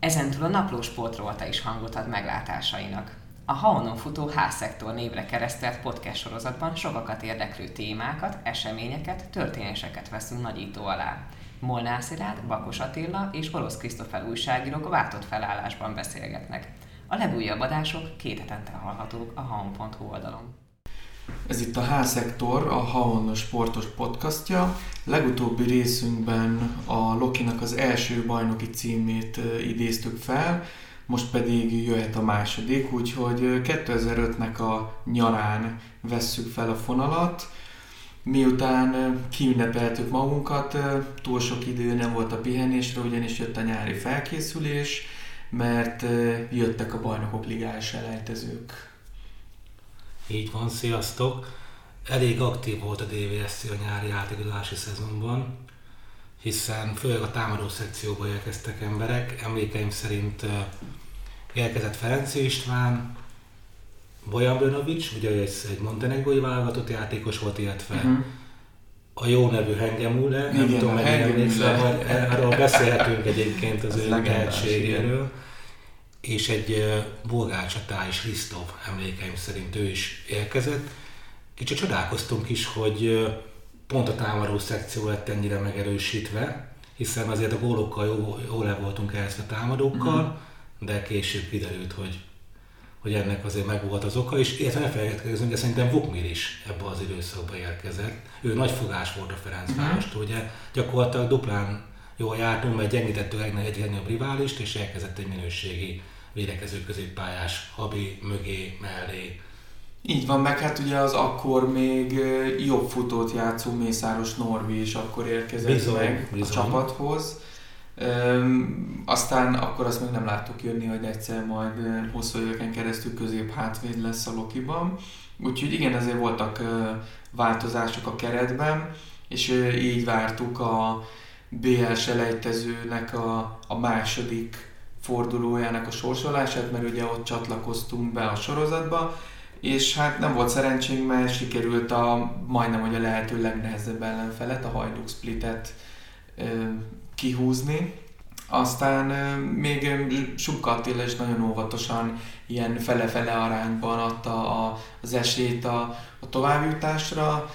Ezentúl a napló sportrolta is hangot ad meglátásainak. A Haonon futó H-szektor névre keresztelt podcast sorozatban sokakat érdeklő témákat, eseményeket, történéseket veszünk nagyító alá. Molnár Szilárd, Bakos Attila és Orosz Krisztofel újságírók váltott felállásban beszélgetnek. A legújabb adások két hetente hallhatók a haon.hu oldalon. Ez itt a H-szektor, a Haon sportos podcastja. Legutóbbi részünkben a Lokinak az első bajnoki címét idéztük fel, most pedig jöhet a második, úgyhogy 2005-nek a nyarán vesszük fel a fonalat. Miután kiünnepeltük magunkat, túl sok idő nem volt a pihenésre, ugyanis jött a nyári felkészülés, mert jöttek a bajnokok ligás elejtezők. Így van, sziasztok! Elég aktív volt a DVSC a nyári átigazolási szezonban, hiszen főleg a támadó szekcióba érkeztek emberek. Emlékeim szerint érkezett Ferenc István, Bojan Brnovic, ugye ez egy montenegrói válogatott játékos volt, illetve uh-huh. a jó nevű Hengemule, nem tudom, hogy emlékszem, hogy erről beszélhetünk egyébként az ő tehetségéről és egy bolgár csatá is, Ristov emlékeim szerint ő is érkezett. Kicsit csodálkoztunk is, hogy pont a támadó szekció lett ennyire megerősítve, hiszen azért a gólokkal jó, jól le voltunk ehhez a támadókkal, mm. de később kiderült, hogy, hogy ennek azért meg volt az oka, és illetve elfelejtkezünk, de szerintem Vukmir is ebbe az időszakba érkezett. Ő nagy fogás volt a Ferencvárostól, mm. ugye gyakorlatilag duplán jól jártunk, mert gyengítettük egy legnagyobb riválist, és elkezdett egy minőségi védekező középpályás Habi mögé, mellé. Így van, meg hát ugye az akkor még jobb futót játszó Mészáros Norbi is akkor érkezett bizony, meg bizony. a csapathoz. Üm, aztán akkor azt még nem láttuk jönni, hogy egyszer majd hosszú éveken keresztül közép hátvéd lesz a Lokiban. Úgyhogy igen, ezért voltak változások a keretben, és így vártuk a BL selejtezőnek a, a második fordulójának a sorsolását, mert ugye ott csatlakoztunk be a sorozatba, és hát nem volt szerencsénk, mert sikerült a majdnem hogy a lehető legnehezebb ellenfelet, a Hajduk Splitet kihúzni. Aztán még Subka Attila is nagyon óvatosan ilyen fele-fele arányban adta a, az esélyt a, a továbbjutásra.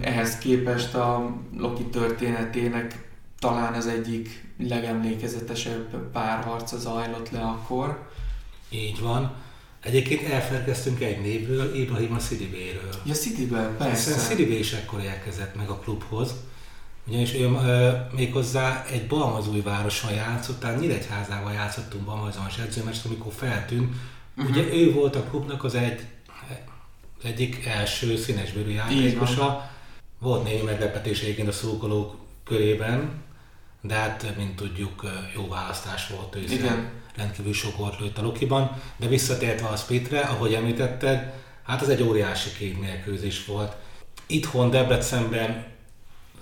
Ehhez képest a Loki történetének talán az egyik legemlékezetesebb párharca zajlott le akkor. Így van. Egyébként elfelelkeztünk egy névről, Ibrahim a Szidibéről. Ja, Szidibé, persze. Hiszen Szidibé is ekkor érkezett meg a klubhoz. Ugyanis ő e, méghozzá egy Balmazújvároson játszott, tehát Nyíregyházával játszottunk Balmazonos edzőmest, amikor feltűnt. Uh-huh. Ugye ő volt a klubnak az egy, az egyik első színesbőrű játékosa. Volt némi meglepetés egyébként a szurkolók körében, de hát, mint tudjuk, jó választás volt ő. Igen. Rendkívül sok volt lőtt a Lokiban, de visszatértve a Splitre, ahogy említetted, hát az egy óriási kétmérkőzés volt. Itthon Debrecenben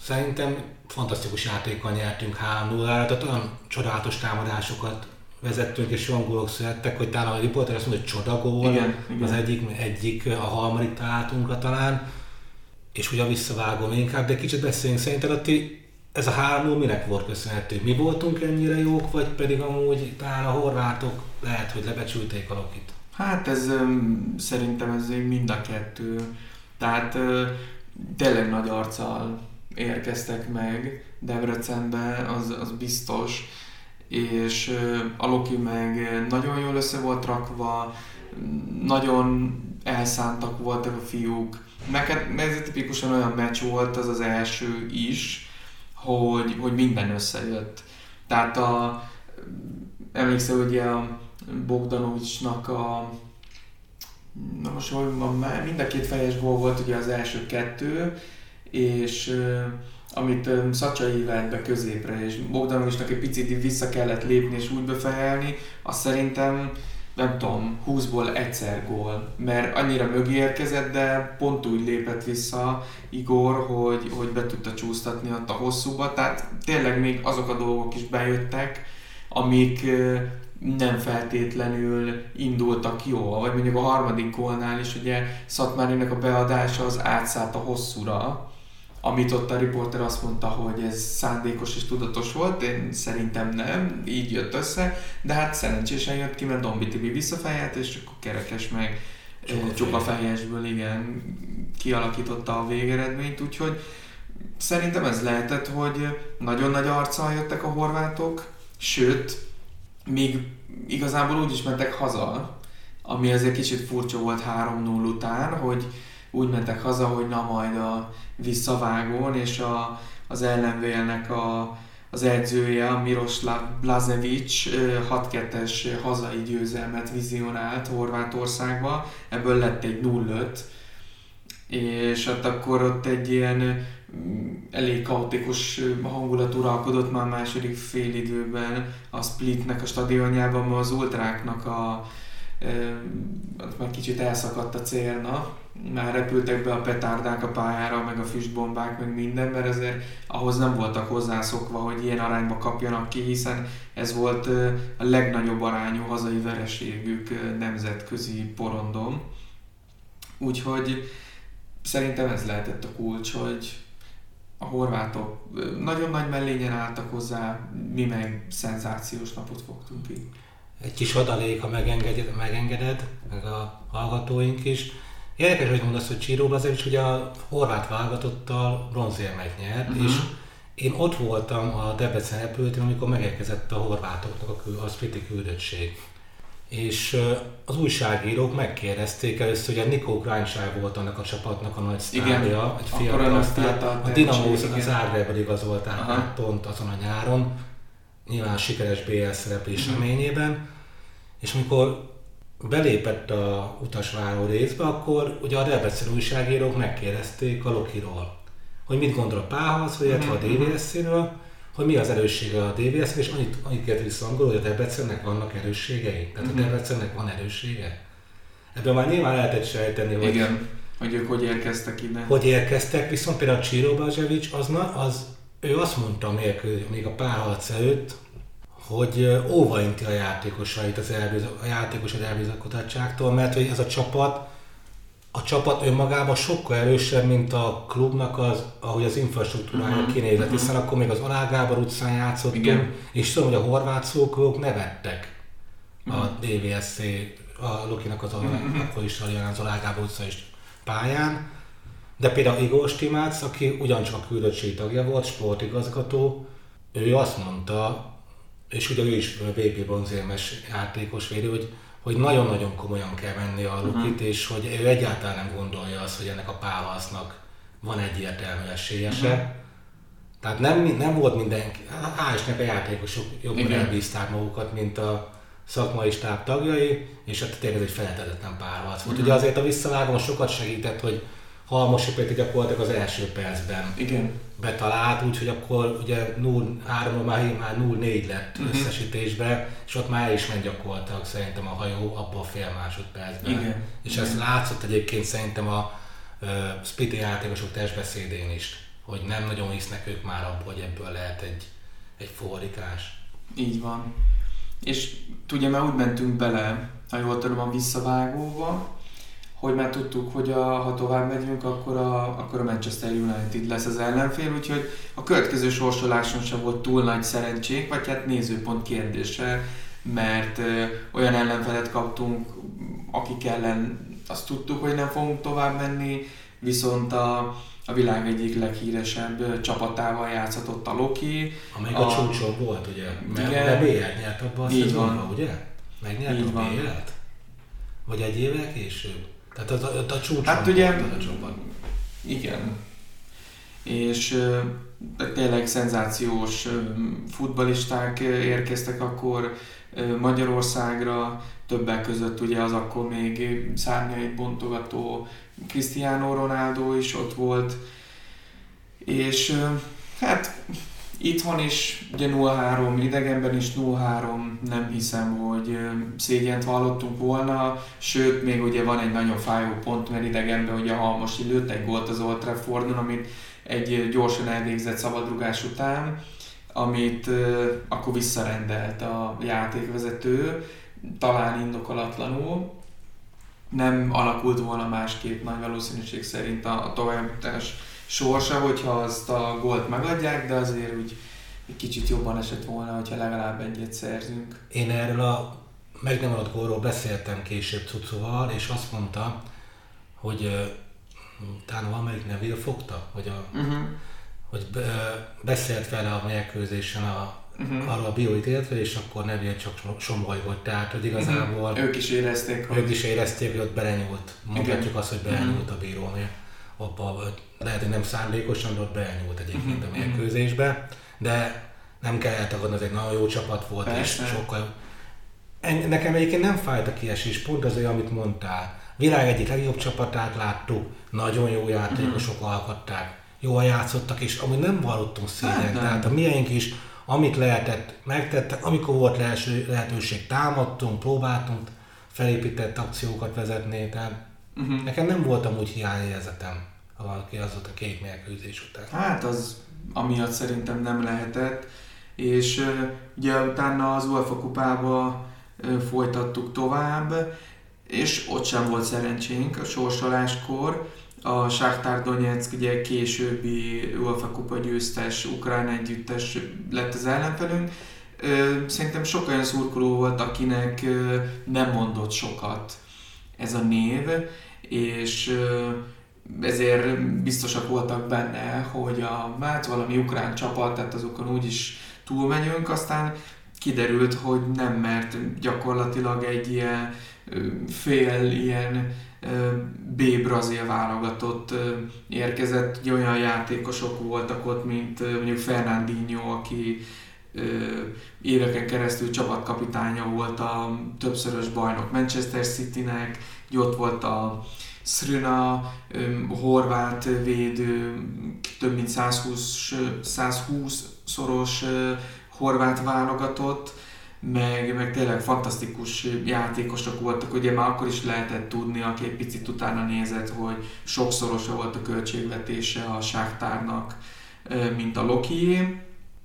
szerintem fantasztikus játékkal nyertünk 3-0-ra, tehát olyan csodálatos támadásokat vezettünk, és olyan gólok születtek, hogy talán a riporter azt mondta, hogy csodagól, igen, igen. az egyik, egyik, a harmadik találtunkra talán, és ugye visszavágom inkább, de kicsit beszéljünk szerinted, Atti, ez a három minek volt köszönhető? Mi voltunk ennyire jók, vagy pedig amúgy talán a horvátok lehet, hogy lebecsülték a Lokit? Hát ez szerintem ez mind a kettő. Tehát tényleg nagy arccal érkeztek meg Debrecenbe, az, az biztos, és a Loki meg nagyon jól össze volt rakva, nagyon elszántak voltak a fiúk. Meg hát ez tipikusan olyan meccs volt az az első is, hogy, hogy minden összejött. Tehát a, emlékszel ugye a Bogdanovicsnak a na most hogy mind a két fejes gól volt ugye az első kettő, és amit Szacsai vett be középre, és Bogdanovicsnak egy picit vissza kellett lépni és úgy befejelni, azt szerintem nem tudom, 20-ból egyszer gól, mert annyira mögé érkezett, de pont úgy lépett vissza Igor, hogy, hogy be tudta csúsztatni ott a hosszúba, tehát tényleg még azok a dolgok is bejöttek, amik nem feltétlenül indultak jól, vagy mondjuk a harmadik gólnál is ugye Szatmárinak a beadása az átszállt a hosszúra, amit ott a riporter azt mondta, hogy ez szándékos és tudatos volt, én szerintem nem, így jött össze, de hát szerencsésen jött ki, mert Dombi Tibi visszafejelt, és akkor kerekes meg csupa fejesből igen kialakította a végeredményt, úgyhogy szerintem ez lehetett, hogy nagyon nagy arccal jöttek a horvátok, sőt, még igazából úgy is mentek haza, ami azért kicsit furcsa volt 3-0 után, hogy úgy mentek haza, hogy na majd a visszavágón, és a, az ellenvélnek a, az edzője, a Miroslav Blazevic 6-2-es hazai győzelmet vizionált Horvátországba, ebből lett egy 0 és hát akkor ott egy ilyen mm, elég kaotikus hangulat uralkodott már második félidőben a Splitnek a stadionjában, mert az ultráknak a, már kicsit elszakadt a célna, már repültek be a petárdák a pályára, meg a füstbombák, meg minden, mert ezért ahhoz nem voltak hozzászokva, hogy ilyen arányba kapjanak ki, hiszen ez volt a legnagyobb arányú hazai vereségük nemzetközi porondon. Úgyhogy szerintem ez lehetett a kulcs, hogy a horvátok nagyon nagy mellényen álltak hozzá, mi meg szenzációs napot fogtunk ki. Egy kis adalék, ha megengeded, megengeded, meg a hallgatóink is. Érdekes, hogy mondasz, hogy Csíró Blazevics hogy a horvát válogatottal bronzérmet nyert, uh-huh. és én ott voltam a Debrecen repülőtén, amikor megérkezett a horvátoknak a, kül, a Spliti küldöttség. És az újságírók megkérdezték először, hogy a Nikó Gráncsár volt annak a csapatnak a nagy sztárja, egy fiatal sztár, a Dinamo az Zágrebben igazolták pont azon a nyáron, nyilván sikeres BL szereplés uh-huh. reményében, és amikor belépett a utasváró részbe, akkor ugye a Debrecen újságírók megkérdezték a Lokiról, hogy mit gondol a Pához, vagy uh-huh. a DVS-ről, hogy mi az erőssége a DVS, és annyit, annyit kérdez vissza angolul, hogy a Debrecennek vannak erősségei. Tehát a mhm. Debrecennek van erőssége. Ebből már nyilván lehetett sejteni, hogy... Igen, hogy ők hogy érkeztek ide. Hogy érkeztek, viszont például Csiro Bazsevics, az, az, ő azt mondta még a párharc előtt, hogy óvainti a játékosait az elbizak, a játékosod elbizakodottságtól, mert hogy ez a csapat a csapat önmagában sokkal erősebb, mint a klubnak az, ahogy az infrastruktúrája uh-huh. kinézett, uh-huh. hiszen akkor még az Alá Gábor utcán játszottunk, Igen. és tudom, hogy a horvát szókolók nevettek uh-huh. a DVSC, a Lukinak az, uh-huh. akkor is az Alá Gábor utca is pályán, de például Igor Stimács, aki ugyancsak a küldöttség tagja volt, sportigazgató, ő azt mondta, és ugye ő is VB bronzérmes játékos védő, hogy hogy nagyon-nagyon komolyan kell venni a Lukit, uh-huh. és hogy ő egyáltalán nem gondolja azt, hogy ennek a pálasznak van egyértelmű esélyese. Uh-huh. Tehát nem, nem volt mindenki, hál' a játékosok jobban elbízták magukat, mint a szakmai stáb tagjai, és hát tényleg ez egy feltetetlen párharc volt. Uh-huh. Ugye azért a visszavágom sokat segített, hogy Halmosi Péter gyakorlatilag az első percben Igen. betalált, úgyhogy akkor ugye 0-3 már, már 0-4 lett uh-huh. összesítésbe, és ott már el is ment gyakorlatilag szerintem a hajó abban a fél másodpercben. Igen. És Igen. ez látszott egyébként szerintem a uh, Spiti játékosok testbeszédén is, hogy nem nagyon hisznek ők már abban, hogy ebből lehet egy, egy fordítás. Így van. És tudja, mert úgy mentünk bele, ha jól tudom, a visszavágóba, hogy már tudtuk, hogy a, ha tovább megyünk, akkor a, akkor a Manchester United lesz az ellenfél, úgyhogy a következő sorsoláson sem volt túl nagy szerencsénk, vagy hát nézőpont kérdése, mert ö, olyan ellenfelet kaptunk, akik ellen azt tudtuk, hogy nem fogunk tovább menni, viszont a, a világ egyik leghíresebb csapatával játszhatott a Loki. Amelyik a, a csúcson volt, ugye? Mert igen, BL nyert abban a szezonban, ugye? Megnyert a BL-t? Vagy egy évvel később? Tehát az a, a csúcson hát ugye, a csapat. Igen. És tényleg szenzációs futbalisták érkeztek akkor Magyarországra, többek között ugye az akkor még szárnyait bontogató Cristiano Ronaldo is ott volt, és hát Itthon is ugye 0-3, idegenben is 0-3, nem hiszem, hogy szégyent vallottunk volna, sőt, még ugye van egy nagyon fájó pont, mert idegenben ugye Halmosi lőtt egy gólt az Old Traffordon, amit egy gyorsan elvégzett szabadrugás után, amit akkor visszarendelt a játékvezető, talán indokolatlanul. Nem alakult volna másképp nagy valószínűség szerint a továbbítás sorsa, hogyha azt a gólt megadják, de azért úgy egy kicsit jobban esett volna, hogyha legalább egyet szerzünk. Én erről a meg nem adott gólról beszéltem később Cucuval, és azt mondta, hogy talán valamelyik Neville fogta, hogy, a, uh-huh. hogy be, beszélt vele a mérkőzésen a, uh-huh. arról a bioítéltről, és akkor Neville csak volt. Tehát, hogy igazából... Uh-huh. Ők is érezték, hogy... Ők is érezték, hogy ott belenyúlt. Mondhatjuk azt, hogy belenyúlt uh-huh. a bíró. Abba, lehet, hogy nem szándékosan, de ott belenyúlt egyébként a mérkőzésbe. De nem kell eltagadni, ez egy nagyon jó csapat volt, Persze. és sokkal... Nekem egyébként nem fájt a kiesés, pont az olyan, amit mondtál. Világ egyik legjobb csapatát láttuk, nagyon jó játékosok uh-huh. alkották, jól játszottak, és amúgy nem vallottunk szégyen. Hát, Tehát a miénk is, amit lehetett, megtettek, amikor volt lehetőség, támadtunk, próbáltunk felépített akciókat vezetni, tehát uh-huh. nekem nem volt amúgy hiányérzetem valaki az ott a két mérkőzés után. Hát az amiatt szerintem nem lehetett, és uh, ugye utána az UEFA kupába uh, folytattuk tovább, és ott sem volt szerencsénk a sorsoláskor. A Shakhtar Donetsk ugye későbbi UEFA kupa győztes, ukrán együttes lett az ellenfelünk. Szerintem sok olyan szurkoló volt, akinek nem mondott sokat ez a név, és ezért biztosak voltak benne, hogy a hát valami ukrán csapat, tehát azokon úgyis túlmenjünk, aztán kiderült, hogy nem, mert gyakorlatilag egy ilyen fél ilyen B-brazil válogatott érkezett, ugye olyan játékosok voltak ott, mint mondjuk Fernandinho, aki éveken keresztül csapatkapitánya volt a többszörös bajnok Manchester Citynek, ott volt a Srina, horvát védő, több mint 120, 120 szoros horvát válogatott, meg, meg tényleg fantasztikus játékosok voltak, ugye már akkor is lehetett tudni, aki egy picit utána nézett, hogy sokszorosa volt a költségvetése a Sáktárnak, mint a Lokié.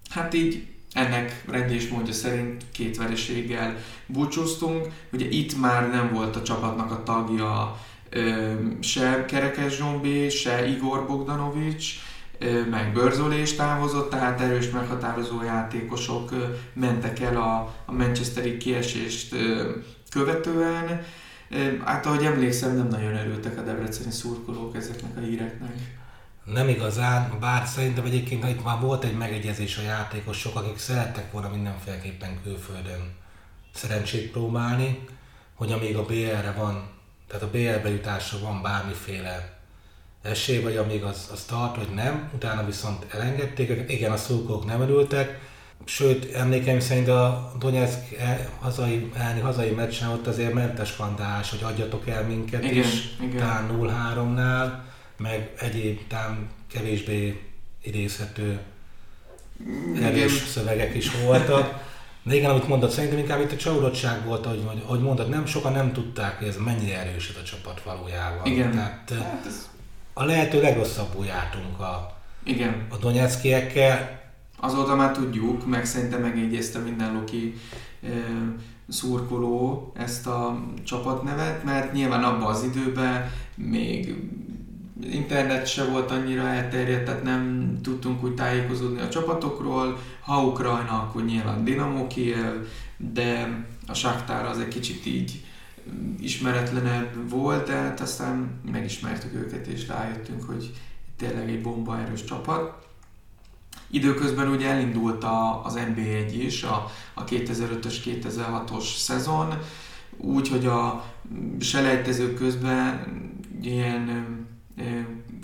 Hát így ennek rendés módja szerint két vereséggel búcsúztunk. Ugye itt már nem volt a csapatnak a tagja se Kerekes Zsombi, se Igor Bogdanovics, meg Börzolé is távozott, tehát erős meghatározó játékosok mentek el a, a Manchesteri kiesést követően. Hát ahogy emlékszem, nem nagyon örültek a debreceni szurkolók ezeknek a híreknek. Nem igazán, bár szerintem egyébként itt már volt egy megegyezés a játékosok, akik szerettek volna mindenféleképpen külföldön szerencsét próbálni, hogy amíg a BL-re van, tehát a BL bejutásra van bármiféle esély, vagy amíg az, az tart, hogy nem, utána viszont elengedték igen, a szurkolók nem örültek, sőt, emlékeim szerint a Donetsk e, hazai, elni hazai meccsen ott azért mentes skandálás, hogy adjatok el minket igen, is, igen. talán 0-3-nál, meg egyéb talán kevésbé idézhető erős igen. szövegek is voltak. De igen, amit mondod, szerintem inkább itt a csalódottság volt, hogy, hogy mondod, nem sokan nem tudták, hogy ez mennyire erős ez a csapat valójában. Igen. Tehát, hát ez a lehető legrosszabbul jártunk a, Igen. a Donetszkiekkel. Azóta már tudjuk, meg szerintem megjegyezte minden Loki e, szurkoló ezt a csapatnevet, mert nyilván abban az időben még internet se volt annyira elterjedt, tehát nem tudtunk úgy tájékozódni a csapatokról. Ha Ukrajna, akkor nyilván Dinamo Kiev, de a Shakhtar az egy kicsit így ismeretlenebb volt, de hát aztán megismertük őket, és rájöttünk, hogy tényleg egy bomba erős csapat. Időközben ugye elindult a, az NB1 is, a, a 2005-ös, 2006-os szezon, úgy, hogy a selejtezők közben ilyen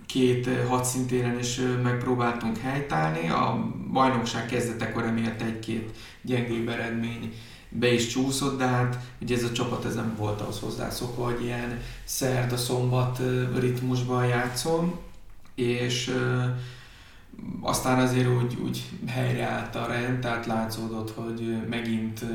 két hadszintéren is megpróbáltunk helytállni. A bajnokság kezdetekor emiatt egy-két gyengébb eredmény be is csúszott, de hát ugye ez a csapat ez nem volt ahhoz hozzászokva, hogy ilyen szerda-szombat ritmusban játszom, és aztán azért úgy, úgy helyreállt a rend, tehát látszódott, hogy megint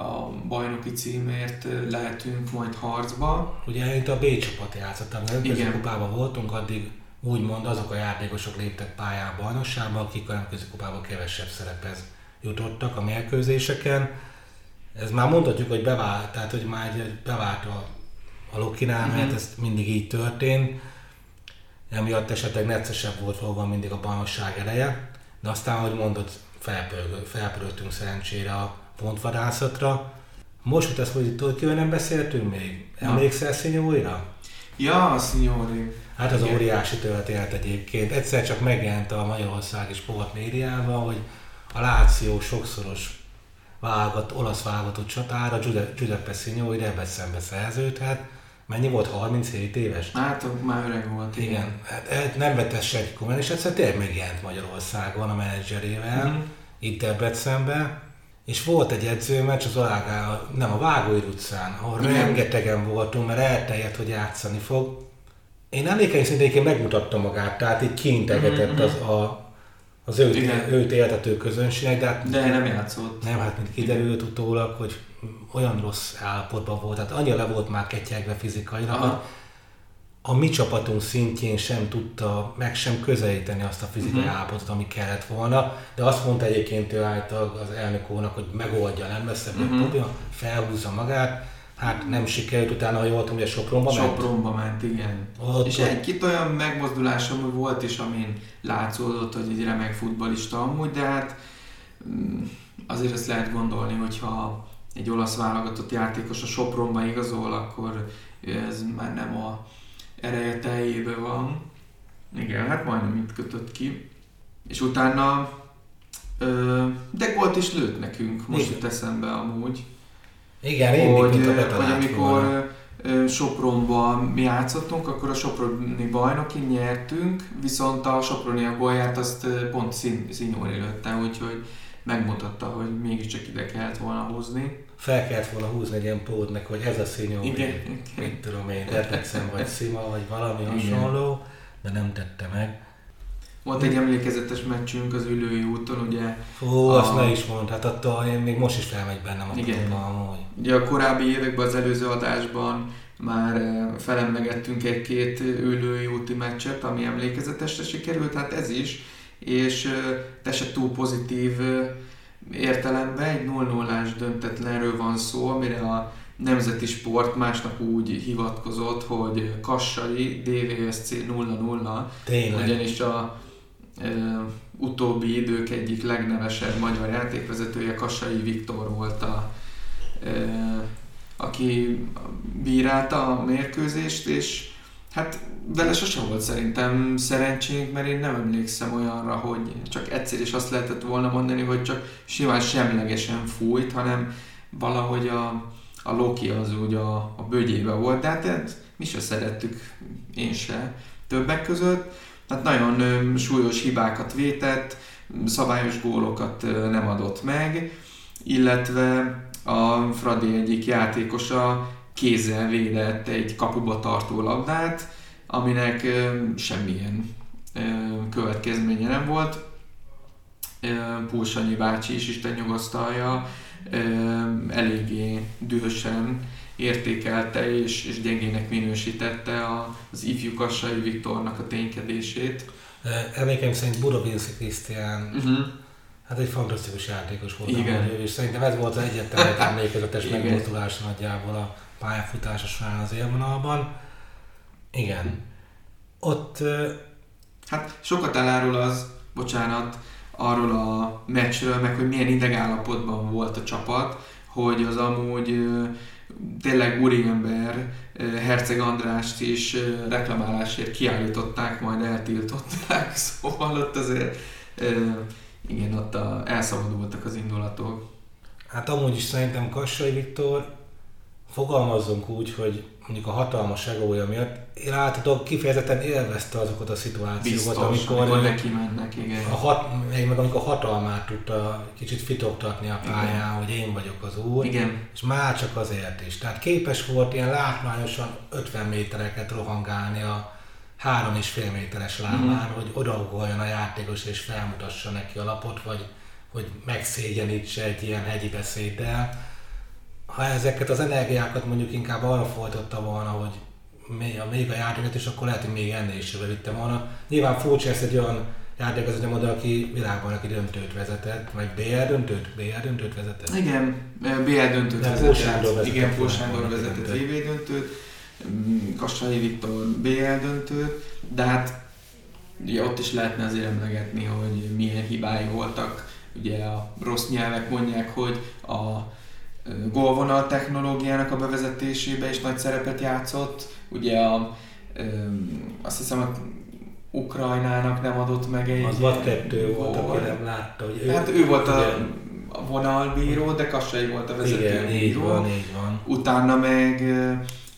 a bajnoki címért lehetünk majd harcba. Ugye itt a B csapat játszott, amikor a kupában voltunk, addig úgymond azok a játékosok léptek pályába a bajnokságba, akik a nemközi kupában kevesebb szerephez jutottak a mérkőzéseken ez már mondhatjuk, hogy bevált, tehát hogy már bevált a, a Lokinál, uh-huh. mert ez mindig így történt. emiatt esetleg neccesebb volt valóban mindig a bajnokság eleje, de aztán, ahogy mondod, felpörögtünk szerencsére a pontvadászatra. Most jut ezt, hogy tudod, nem beszéltünk még? Emlékszel Szinyóira? Ja, a Szinyóri. Hát az óriási történet egyébként. Egyszer csak megjelent a Magyarországi sport médiában, hogy a Láció sokszoros válogat, olasz válogatott csatára Giuseppe Signori Debrecenbe szerződhet. Mennyi volt? 37 éves? Hát már öreg volt. Igen. igen. Hát, nem vett senki komolyan, és egyszer tényleg megjelent Magyarországon a menedzserével, mm-hmm. itt Debrecenbe. És volt egy edzőmeccs az Olágá, nem a Vágóid utcán, ahol Igen. rengetegen voltunk, mert elterjedt, hogy játszani fog. Én emlékeim szerint megmutatta magát, tehát így kiintegetett mm-hmm. az a az őt, Igen. őt éltető közönségnek, de hát, de nem játszott. Nem, hát mint kiderült utólag, hogy olyan rossz állapotban volt, tehát annyira le volt már ketyegve fizikailag, hogy a mi csapatunk szintjén sem tudta meg sem közelíteni azt a fizikai uh-huh. állapotot, ami kellett volna, de azt mondta egyébként ő által az elnök úrnak, hogy megoldja, nem lesz ebből uh-huh. probléma, felhúzza magát, Hát nem sikerült, utána, ha jól tudom, hogy Sopronba ment? Sopronba ment, igen. Ott és egy-két olyan megmozdulás amúgy volt is, amin látszódott, hogy egy remek futbalista amúgy, de hát mm, azért ezt lehet gondolni, hogyha egy olasz válogatott játékos a Sopronba igazol, akkor ez már nem a ereje teljében van. Igen, hát majdnem itt kötött ki. És utána de volt is lőtt nekünk, most jut eszembe amúgy. Igen, én hogy, mint hogy amikor volna. Sopronban mi játszottunk, akkor a Soproni bajnoki nyertünk, viszont a Soproni a gólját azt pont Szinyóri lőtte, úgyhogy megmutatta, hogy mégiscsak ide kellett volna húzni. Fel kellett volna húzni egy ilyen pódnek, hogy ez a Szinyóri, igen, mit tudom én, Debrecen vagy Szima, vagy valami hasonló, de nem tette meg. Volt egy emlékezetes meccsünk az ülői úton, ugye. Ó, a... azt ne is mondd, hát attól én még most is felmegy bennem a Igen. amúgy. Ugye a korábbi években, az előző adásban már eh, felemlegettünk egy-két ülői úti meccset, ami emlékezetesre sikerült, hát ez is, és eh, te se túl pozitív eh, értelemben egy 0 0 döntetlenről van szó, amire a nemzeti sport másnap úgy hivatkozott, hogy Kassai DVSC 0-0, Tényleg. ugyanis a utóbbi idők egyik legnevesebb magyar játékvezetője Kassai Viktor volt a, aki bírálta a mérkőzést, és hát vele sosem volt szerintem szerencsénk, mert én nem emlékszem olyanra, hogy csak egyszer is azt lehetett volna mondani, hogy csak simán semlegesen fújt, hanem valahogy a, a Loki az úgy a, a bögyébe volt, de hát mi se szerettük, én se többek között. Tehát nagyon súlyos hibákat vétett, szabályos gólokat nem adott meg, illetve a Fradi egyik játékosa kézzel védett egy kapuba tartó labdát, aminek semmilyen következménye nem volt. Pulsanyi bácsi is Isten nyugasztalja, eléggé dühösen értékelte és, és gyengének minősítette az ifjú Kassai Viktornak a ténykedését. Emlékeim szerint Budovinci Krisztián uh-huh. Hát egy fantasztikus játékos volt, Igen. Ő, és szerintem ez volt az egyetlen emlékezetes megmozdulás nagyjából a pályafutása során az élvonalban. Igen. Ott... Hát sokat elárul az, bocsánat, arról a meccsről, meg hogy milyen idegállapotban volt a csapat, hogy az amúgy tényleg úriember Herceg Andrást is reklamálásért kiállították, majd eltiltották, szóval ott azért igen, ott a, elszabadultak az indulatok. Hát amúgy is szerintem Kassai Viktor fogalmazzunk úgy, hogy mondjuk a hatalmas egója miatt általában kifejezetten élvezte azokat a szituációkat, Biztos, amikor, amikor neki mennek, igen. A hat, meg amikor hatalmát tudta kicsit fitoktatni a pályán, igen. hogy én vagyok az úr, igen. és már csak azért is. Tehát képes volt ilyen látványosan 50 métereket rohangálni a három és fél méteres lábán, mm. hogy odaugoljon a játékos és felmutassa neki a lapot, vagy hogy megszégyenítse egy ilyen hegyi beszéddel ha ezeket az energiákat mondjuk inkább arra folytatta volna, hogy még a, még a játékot, és akkor lehet, hogy még ennél is vitte volna. Nyilván furcsa ez egy olyan játékvezető oda, aki világban, aki döntőt vezetett, vagy BL döntőt, BL döntőt vezetett. Igen, BL döntőt vezetett. Igen, Fósándor vezetett VB döntőt. Mm, Kassai Viktor BL döntőt, de hát ugye ott is lehetne azért emlegetni, hogy milyen hibái voltak. Ugye a rossz nyelvek mondják, hogy a gólvonal technológiának a bevezetésébe is nagy szerepet játszott. Ugye a, azt hiszem a Ukrajnának nem adott meg egy... Az vagy kettő volt, aki nem látta. Hogy ő, hát ő volt a, a vonalbíró, de Kassai volt a vezető Igen, bíró. így van, így van. Utána meg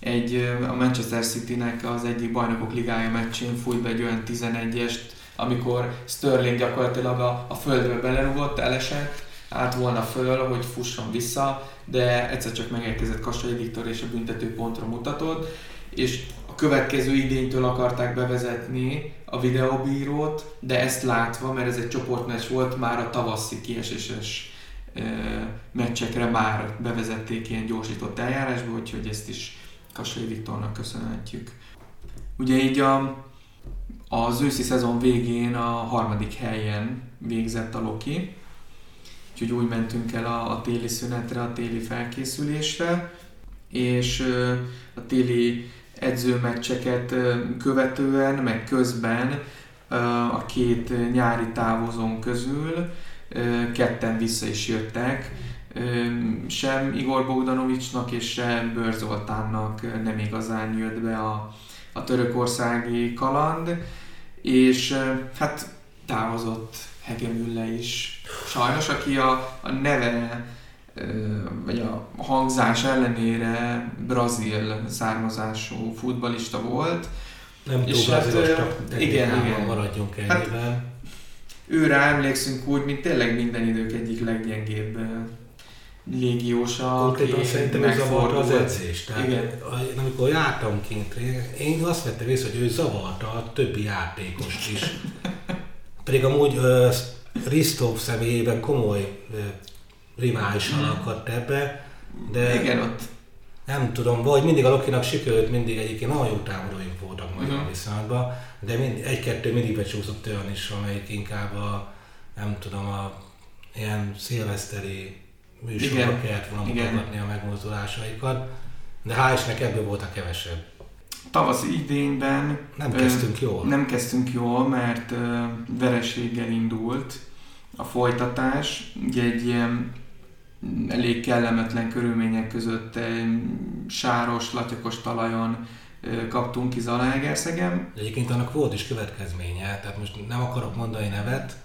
egy, a Manchester City-nek az egyik bajnokok ligája meccsén fújt be egy olyan 11-est, amikor Sterling gyakorlatilag a, a földbe belerugott, elesett, állt volna föl, hogy fusson vissza, de egyszer csak megérkezett Kassai Viktor és a büntető pontra mutatott, és a következő idénytől akarták bevezetni a videóbírót, de ezt látva, mert ez egy csoportmeccs volt, már a tavaszi kieséses meccsekre már bevezették ilyen gyorsított eljárásba, úgyhogy ezt is Kassai Viktornak köszönhetjük. Ugye így a, az őszi szezon végén a harmadik helyen végzett a Loki, úgyhogy úgy mentünk el a, a téli szünetre, a téli felkészülésre, és a téli edzőmeccseket követően, meg közben a két nyári távozón közül ketten vissza is jöttek. Sem Igor Bogdanovicsnak és sem Bőr Zoltánnak nem igazán jött be a, a törökországi kaland, és hát távozott Hegemülle is. Sajnos, aki a, a neve vagy a hangzás ellenére brazil származású futbalista volt. Nem túl hát, igen, igen. maradjunk ennyiben. Hát, őre emlékszünk úgy, mint tényleg minden idők egyik leggyengébb légiósa. Konkrétan szerintem ő zavarta az edzést. Tehát Igen. amikor jártam kint, én azt vettem észre, hogy ő zavarta a többi játékost is. Pedig amúgy uh, Ristóf személyében komoly uh, rivális akadt ebbe, de Igen, ott. nem tudom, vagy mindig a Lokinak sikerült, mindig egyébként nagyon jó támadóink voltak magyar uh-huh. viszonylatban, de mind, egy-kettő mindig becsúszott olyan is, amelyik inkább a, nem tudom, a ilyen szilveszteri műsorba kellett volna mutatni a megmozdulásaikat, de hál' Istennek ebből volt a kevesebb. Tavaszi idényben nem kezdtünk jól. Nem kezdtünk jól, mert vereséggel indult a folytatás. Ugye egy ilyen elég kellemetlen körülmények között egy sáros, latyakos talajon kaptunk ki Zalaegerszegem. Egyébként annak volt is következménye, tehát most nem akarok mondani nevet,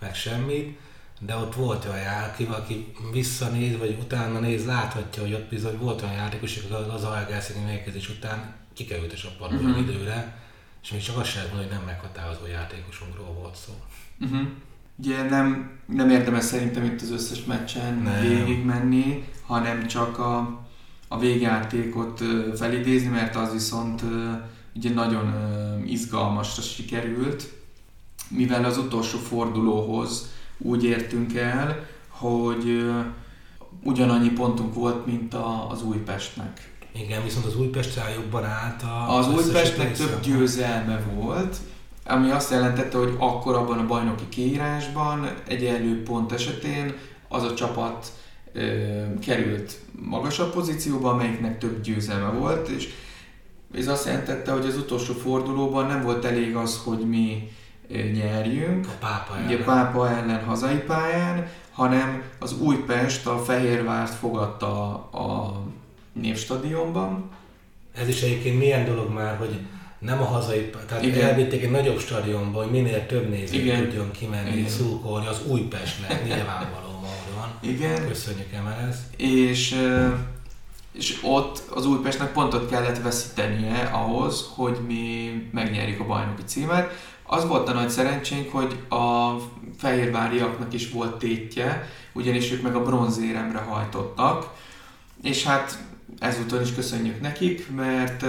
meg semmit, de ott volt olyan játék, aki visszanéz, vagy utána néz, láthatja, hogy ott bizony volt olyan játékos, aki az Zalaegerszegem mérkőzés után kikerült a padról uh-huh. időre, és még csak azt sem hogy nem meghatározó játékosunkról volt szó. Uh-huh. Ugye nem, nem érdemes szerintem itt az összes meccsen nem. végig menni, hanem csak a, a végjátékot felidézni, mert az viszont ugye nagyon izgalmasra sikerült, mivel az utolsó fordulóhoz úgy értünk el, hogy ugyanannyi pontunk volt, mint a, az Újpestnek. Igen, viszont az Újpest jobban állt a... Az Újpestnek több győzelme volt, ami azt jelentette, hogy akkor abban a bajnoki kiírásban egyenlő pont esetén az a csapat ö, került magasabb pozícióba, amelyiknek több győzelme volt, és ez azt jelentette, hogy az utolsó fordulóban nem volt elég az, hogy mi nyerjünk, a pápa ellen. Ugye pápa ellen hazai pályán, hanem az Újpest a Fehérvárt fogadta a névstadionban. Ez is egyébként milyen dolog már, hogy nem a hazai, tehát Igen. elvitték egy nagyobb stadionba, hogy minél több néző Igen. tudjon kimenni, Igen. szurkolni az Újpestnek, nyilvánvaló módon. Igen. Köszönjük Emelez. És, és ott az Újpestnek pontot kellett veszítenie ahhoz, hogy mi megnyerjük a bajnoki címet. Az volt a nagy szerencsénk, hogy a fehérváriaknak is volt tétje, ugyanis ők meg a bronzéremre hajtottak, és hát ezúton is köszönjük nekik, mert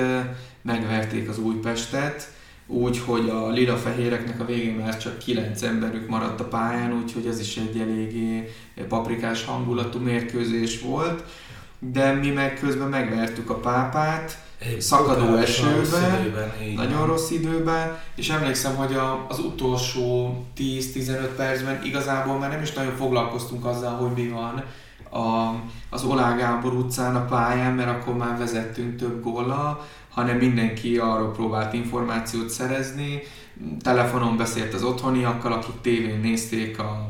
megverték az Újpestet, úgy, hogy a lila-fehéreknek a végén már csak kilenc emberük maradt a pályán, úgyhogy ez is egy eléggé paprikás hangulatú mérkőzés volt. De mi meg közben megvertük a pápát, egy szakadó esőben, nagyon rossz időben, és emlékszem, hogy a, az utolsó 10-15 percben igazából már nem is nagyon foglalkoztunk azzal, hogy mi van, a, az Olá Gábor utcán a pályán, mert akkor már vezettünk több góla, hanem mindenki arról próbált információt szerezni. Telefonon beszélt az otthoniakkal, akik tévén nézték a,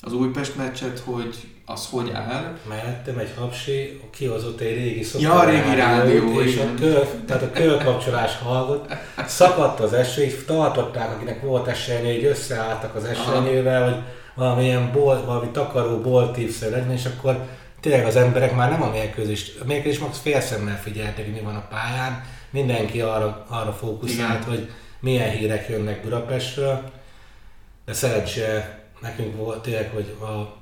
az Újpest meccset, hogy az hogy áll. Mellettem egy hapsi, kihozott egy régi Ja, a régi rádió, és igen. a kör, tehát a körkapcsolás hallgott, szakadt az eső, és tartották, akinek volt esernyő, hogy összeálltak az esernyővel, hogy valamilyen bol, valami takaró boltívszer legyen, és akkor tényleg az emberek már nem a mérkőzés, a mérkőzés max félszemmel figyeltek, hogy mi van a pályán, mindenki arra, arra fókuszált, Igen. hogy milyen hírek jönnek Budapestről, de szerencsére nekünk volt tényleg, hogy a,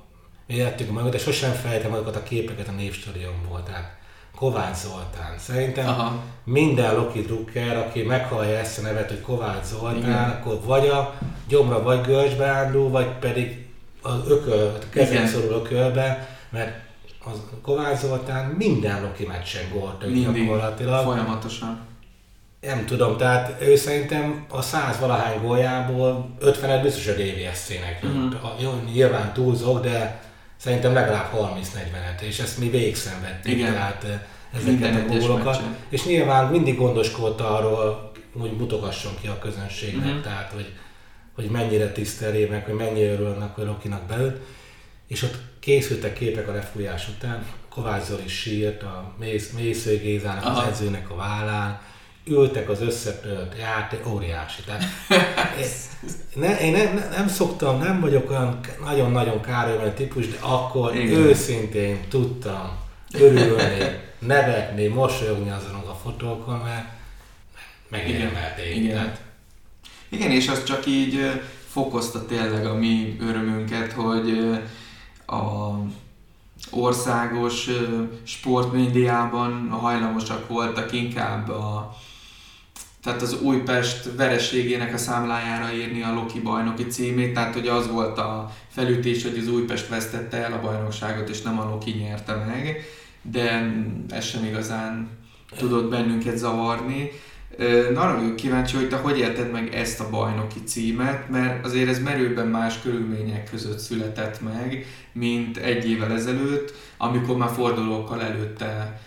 értük meg, de sosem felejtem azokat a képeket a Névstadionból, tehát Kovács Zoltán. Szerintem Aha. minden Loki Drucker, aki meghallja ezt a nevet, hogy Kovács Zoltán, Igen. akkor vagy a gyomra, vagy görcsbe ándul, vagy pedig az ököl, Igen. szorul ökölbe, mert az Kovács Zoltán minden Loki meccsen gólt gyakorlatilag. folyamatosan. Nem tudom, tehát ő szerintem a 100 valahány góljából 50-et biztos a DVSC-nek Mhm. A- Jó, nyilván túlzok, de szerintem legalább 30-40-et, és ezt mi végigszenvedtük, Igen. tehát eh, Minden ezeket a egyes gólokat. És nyilván mindig gondoskodta arról, hogy mutogasson ki a közönségnek, Mhm. tehát hogy, hogy mennyire tiszteli meg, hogy mennyire örülnek, hogy Lokinak beült. És ott készültek képek a lefújás után, Kovács Zoli sírt, a Mész, Mésző Gézának, az edzőnek a vállán, ültek az összetölt játék, óriási. Tehát, ne, én nem, nem, szoktam, nem vagyok olyan nagyon-nagyon kárőrben típus, de akkor Igen. Igen. őszintén tudtam örülni, nevetni, mosolyogni azon a fotókon, mert megérdemelték. Igen. Tehát, Igen, és az csak így fokozta tényleg a mi örömünket, hogy a országos sportmédiában hajlamosak voltak inkább a tehát az Újpest vereségének a számlájára írni a Loki bajnoki címét, tehát hogy az volt a felütés, hogy az Újpest vesztette el a bajnokságot, és nem a Loki nyerte meg, de ez sem igazán tudott bennünket zavarni. Na, arra vagyok kíváncsi, hogy te hogy érted meg ezt a bajnoki címet, mert azért ez merőben más körülmények között született meg, mint egy évvel ezelőtt, amikor már fordulókkal előtte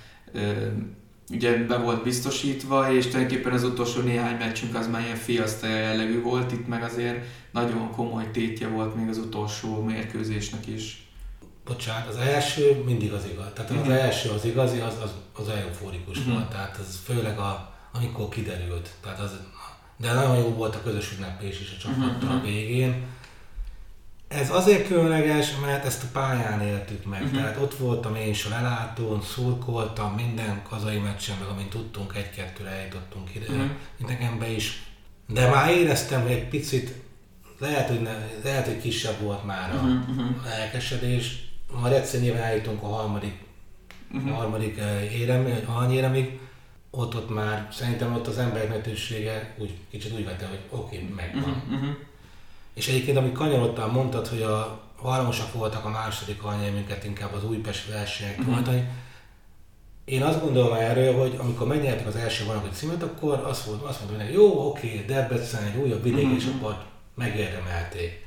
ugye be volt biztosítva, és tulajdonképpen az utolsó néhány meccsünk az már ilyen fiaszta jellegű volt, itt meg azért nagyon komoly tétje volt még az utolsó mérkőzésnek is. bocsánat, az első mindig az igaz. Tehát az Igen. első az igazi, az, az, az euforikus Mhm. volt. Tehát az főleg a, amikor kiderült. Tehát az, de nagyon jó volt a közös ünneplés is a csapattal Mhm. a végén. Ez azért különleges, mert ezt a pályán éltük meg. Mhm. Tehát ott voltam én is a lelátón, szurkoltam minden hazai meccsen, meg amint tudtunk, egy-kettőre eljutottunk ide, Mhm. idegenbe is. De már éreztem, hogy egy picit, lehet, hogy, ne, lehet, hogy kisebb volt már a, mhm. lelkesedés. Majd egyszer nyilván eljutunk a harmadik, a harmadik eh, érem, aranyéremig, ott, ott már szerintem ott az emberek lehetősége úgy, kicsit úgy vette, hogy oké, okay, megvan. Mhm. És egyébként, amit kanyarodtál, mondtad, hogy a hajlamosak voltak a második aranyérmünket inkább az Újpest versenyek uh-huh. Én azt gondolom erről, hogy amikor megnyertek az első valami címet, akkor azt volt, azt mondta mindenki, jó, oké, Debrecen egy újabb vidéki Mhm. csapat, megérdemelték.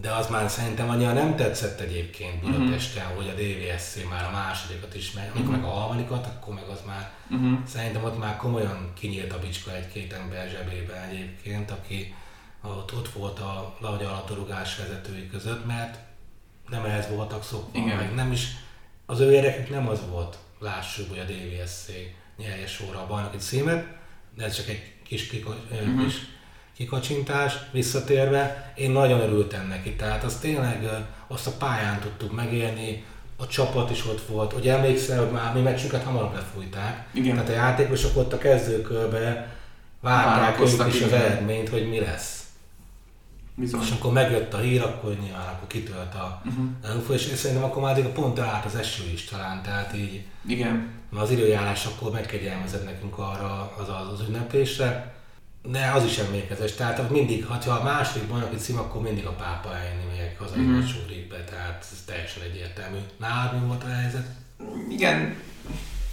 De az már szerintem annyira nem tetszett egyébként Mhm. Budapesten, hogy a DVSC már a másodikat is, meg, amikor Mhm. meg a harmadikat, akkor meg az már, Mhm. szerintem ott már komolyan kinyílt a bicska egy-két ember zsebébe egyébként, aki ott, ott volt a alatorugás vezetői között, mert nem ehhez voltak szokva, Igen. meg nem is, az ő érdekük nem az volt, lássuk, hogy a DVSC nyerje sorra a bajnoki címet, de ez csak egy kis, kiko, uh-huh. kis kikacsintás, visszatérve, én nagyon örültem neki, tehát az tényleg azt a pályán tudtuk megélni, a csapat is ott volt, ugye emlékszel, hogy már mi meccsünket hamarabb lefújták, Igen. tehát a játékosok ott a kezdőkörbe várták ők is az igen. eredményt, hogy mi lesz. Bizony. És akkor megjött a hír, akkor nyilván akkor kitölt a Mhm. elufó, és szerintem akkor már a pont állt az eső is talán, tehát így Igen. mert az időjárás akkor megkegyelmezett nekünk arra az, az, az ünneplésre, de az is emlékezés. Tehát mindig, ha a második bajnoki cím, akkor mindig a pápa eljönni még hazai Mhm. meccs be, tehát ez teljesen egyértelmű. Nálad mi volt a helyzet? Igen,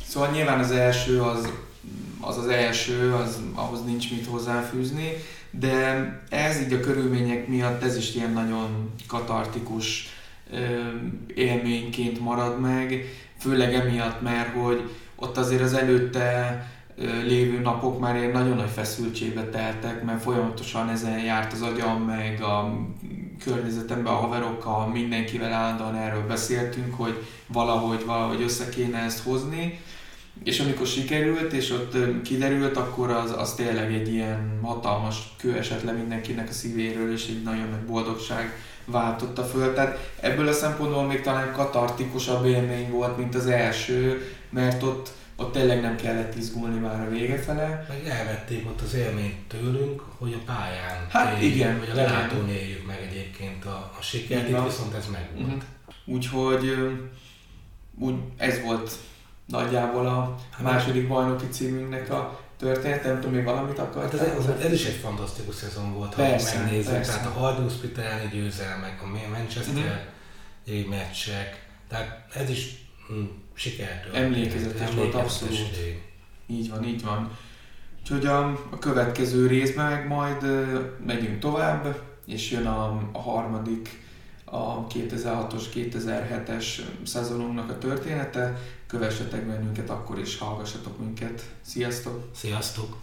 szóval nyilván az első az az, az első, az, ahhoz nincs mit hozzáfűzni, de ez így a körülmények miatt ez is ilyen nagyon katartikus élményként marad meg, főleg emiatt, mert hogy ott azért az előtte lévő napok már ilyen nagyon nagy feszültségbe teltek, mert folyamatosan ezen járt az agyam, meg a környezetemben, a haverokkal, mindenkivel állandóan erről beszéltünk, hogy valahogy, valahogy össze kéne ezt hozni. És amikor sikerült, és ott kiderült, akkor az, az tényleg egy ilyen hatalmas kő esett le mindenkinek a szívéről, és egy nagyon nagy boldogság váltotta föl. Tehát ebből a szempontból még talán katartikusabb élmény volt, mint az első, mert ott ott tényleg nem kellett izgulni már a vége fele. Meg elvették ott az élményt tőlünk, hogy a pályán hát éljük, igen, vagy a lelátón éljük meg egyébként a, a sikert, itt viszont ez meg volt. Uh-huh. Úgyhogy úgy ez volt nagyjából a hát második bajnoki címünknek a történet, nem tudom, még valamit akart. Hát ez, ez, ez, is egy fantasztikus szezon volt, persze, ha megnézzük. Persze. Tehát a elleni győzelmek, a Manchester uh-huh. meccsek, tehát ez is hm, sikertől. Emlékezetes volt, abszolút. Így van, így van. Úgyhogy a, a következő részben meg majd uh, megyünk tovább, és jön a, a harmadik, a 2006-os, 2007-es szezonunknak a története. Kövessetek bennünket akkor is, hallgassatok minket. Sziasztok! Sziasztok!